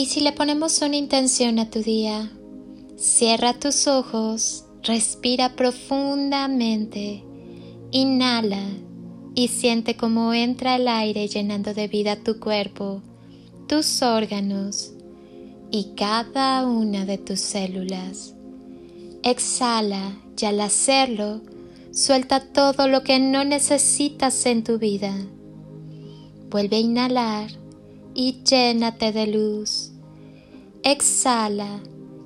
Y si le ponemos una intención a tu día, cierra tus ojos, respira profundamente, inhala y siente cómo entra el aire llenando de vida tu cuerpo, tus órganos y cada una de tus células. Exhala y al hacerlo, suelta todo lo que no necesitas en tu vida. Vuelve a inhalar y llénate de luz. Exhala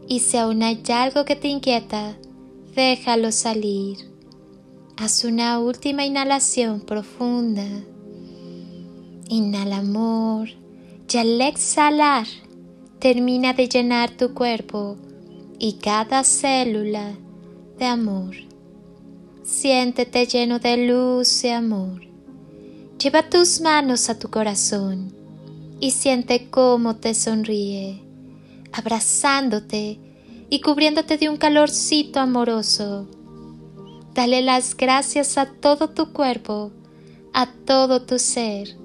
y si aún hay algo que te inquieta, déjalo salir. Haz una última inhalación profunda. Inhala amor y al exhalar termina de llenar tu cuerpo y cada célula de amor. Siéntete lleno de luz y amor. Lleva tus manos a tu corazón y siente cómo te sonríe, abrazándote y cubriéndote de un calorcito amoroso. Dale las gracias a todo tu cuerpo, a todo tu ser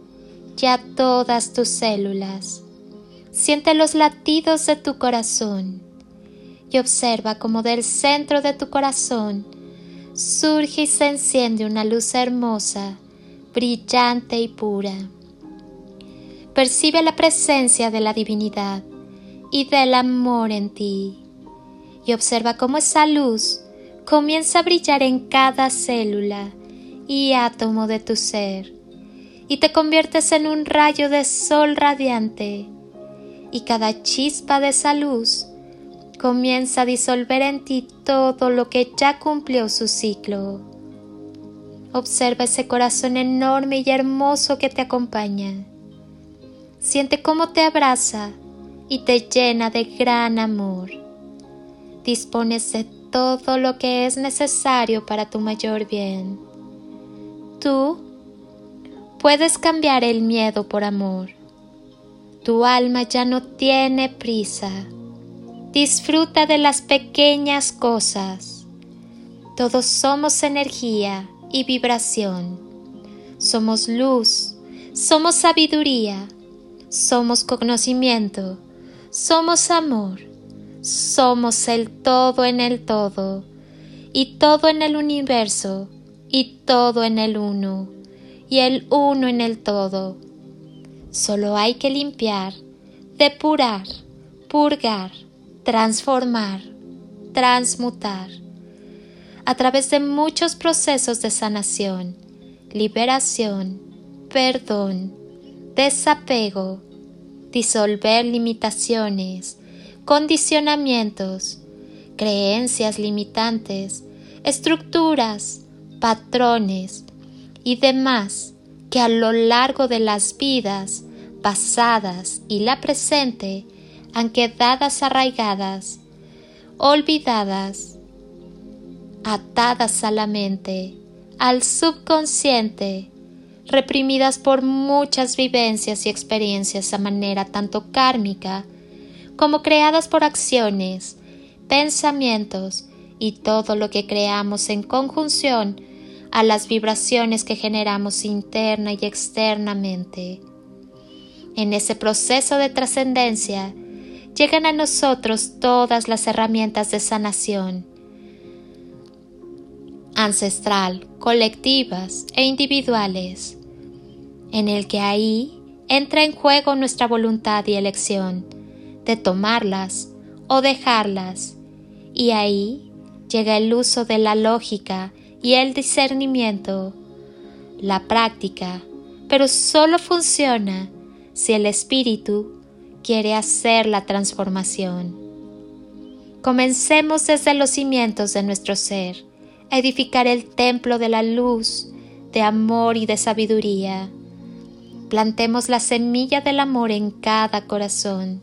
y a todas tus células. Siente los latidos de tu corazón y observa cómo del centro de tu corazón surge y se enciende una luz hermosa, brillante y pura. Percibe la presencia de la divinidad y del amor en ti y observa cómo esa luz comienza a brillar en cada célula y átomo de tu ser y te conviertes en un rayo de sol radiante y cada chispa de esa luz comienza a disolver en ti todo lo que ya cumplió su ciclo. Observa ese corazón enorme y hermoso que te acompaña. Siente cómo te abraza y te llena de gran amor. Dispones de todo lo que es necesario para tu mayor bien. Tú puedes cambiar el miedo por amor. Tu alma ya no tiene prisa. Disfruta de las pequeñas cosas. Todos somos energía y vibración. Somos luz, somos sabiduría, somos conocimiento, somos amor, somos el todo en el todo, y todo en el universo, y todo en el uno, y el uno en el todo. Solo hay que limpiar, depurar, purgar, transformar, transmutar, a través de muchos procesos de sanación, liberación, perdón, desapego, disolver limitaciones, condicionamientos, creencias limitantes, estructuras, patrones y demás que a lo largo de las vidas pasadas y la presente han quedadas arraigadas, olvidadas, atadas a la mente, al subconsciente, reprimidas por muchas vivencias y experiencias a manera tanto kármica como creadas por acciones, pensamientos y todo lo que creamos en conjunción a las vibraciones que generamos interna y externamente. En ese proceso de trascendencia, llegan a nosotros todas las herramientas de sanación ancestral, colectivas e individuales, en el que ahí entra en juego nuestra voluntad y elección de tomarlas o dejarlas, y ahí llega el uso de la lógica y el discernimiento, la práctica, pero solo funciona si el espíritu quiere hacer la transformación. Comencemos desde los cimientos de nuestro ser a edificar el templo de la luz, de amor y de sabiduría. Plantemos la semilla del amor en cada corazón.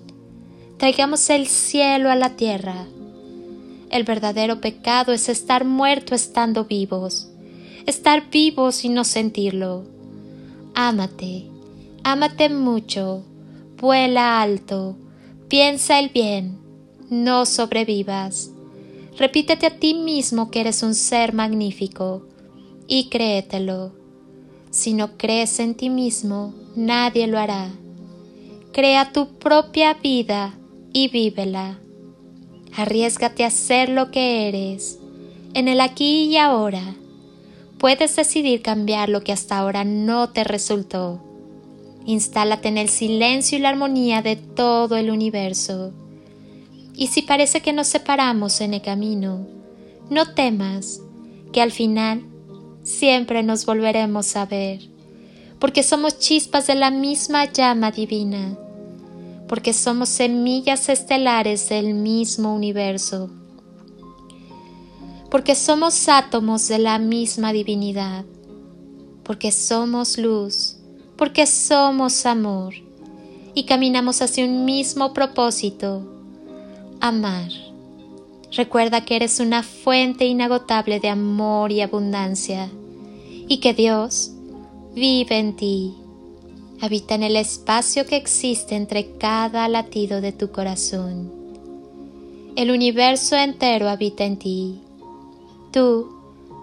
Traigamos el cielo a la tierra. El verdadero pecado es estar muerto estando vivos, estar vivos y no sentirlo. Ámate, ámate mucho, Vuela alto, piensa el bien, no sobrevivas. Repítete a ti mismo que eres un ser magnífico y créetelo. Si no crees en ti mismo, nadie lo hará. crea tu propia vida y vívela. Arriesgate a ser lo que eres, en el aquí y ahora. Puedes decidir cambiar lo que hasta ahora no te resultó. Instálate en el silencio y la armonía de todo el universo. Y si parece que nos separamos en el camino, no temas, que al final siempre nos volveremos a ver, porque somos chispas de la misma llama divina, porque somos semillas estelares del mismo universo, porque somos átomos de la misma divinidad, porque somos luz, porque somos amor y caminamos hacia un mismo propósito, amar. Recuerda que eres una fuente inagotable de amor y abundancia y que Dios vive en ti. Habita en el espacio que existe entre cada latido de tu corazón. El universo entero habita en ti. Tú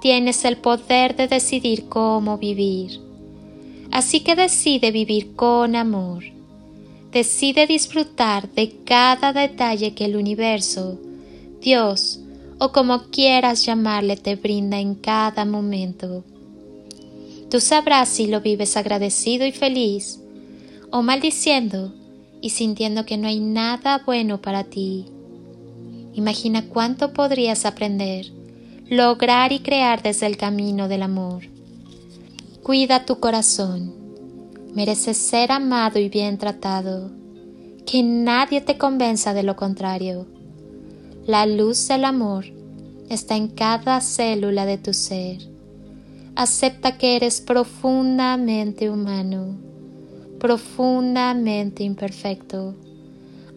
tienes el poder de decidir cómo vivir. Así que decide vivir con amor. Decide disfrutar de cada detalle que el universo Dios o como quieras llamarle te brinda en cada momento. Tú sabrás si lo vives agradecido y feliz o maldiciendo y sintiendo que no hay nada bueno para ti. Imagina cuánto podrías aprender, lograr y crear desde el camino del amor. Cuida tu corazón. Mereces ser amado y bien tratado. Que nadie te convenza de lo contrario. La luz del amor está en cada célula de tu ser. Acepta que eres profundamente humano, profundamente imperfecto.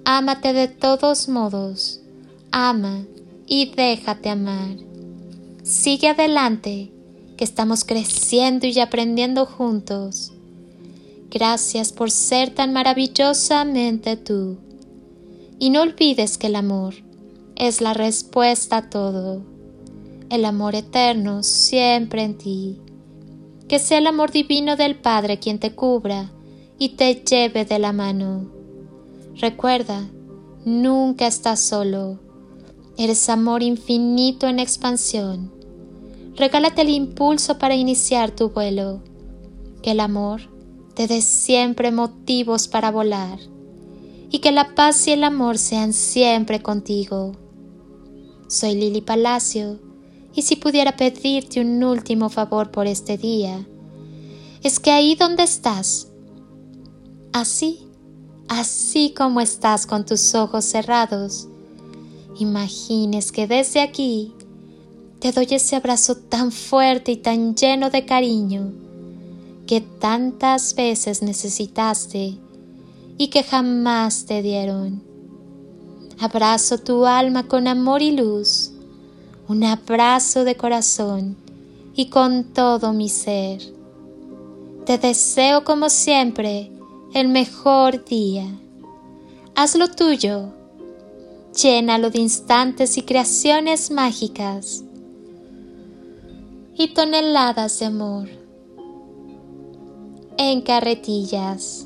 Ámate de todos modos. Ama y déjate amar. Sigue adelante, que estamos creciendo y aprendiendo juntos. Gracias por ser tan maravillosamente tú. Y no olvides que el amor es la respuesta a todo. El amor eterno siempre en ti. Que sea el amor divino del Padre quien te cubra y te lleve de la mano. Recuerda, nunca estás solo. Eres amor infinito en expansión. Regálate el impulso para iniciar tu vuelo. Que el amor te dé siempre motivos para volar. Y que la paz y el amor sean siempre contigo. Soy Lili Palacio y si pudiera pedirte un último favor por este día, es que ahí donde estás, así, así como estás con tus ojos cerrados, imagines que desde aquí te doy ese abrazo tan fuerte y tan lleno de cariño que tantas veces necesitaste y que jamás te dieron. Abrazo tu alma con amor y luz, un abrazo de corazón y con todo mi ser. Te deseo como siempre el mejor día. Hazlo tuyo, llénalo de instantes y creaciones mágicas y toneladas de amor en carretillas.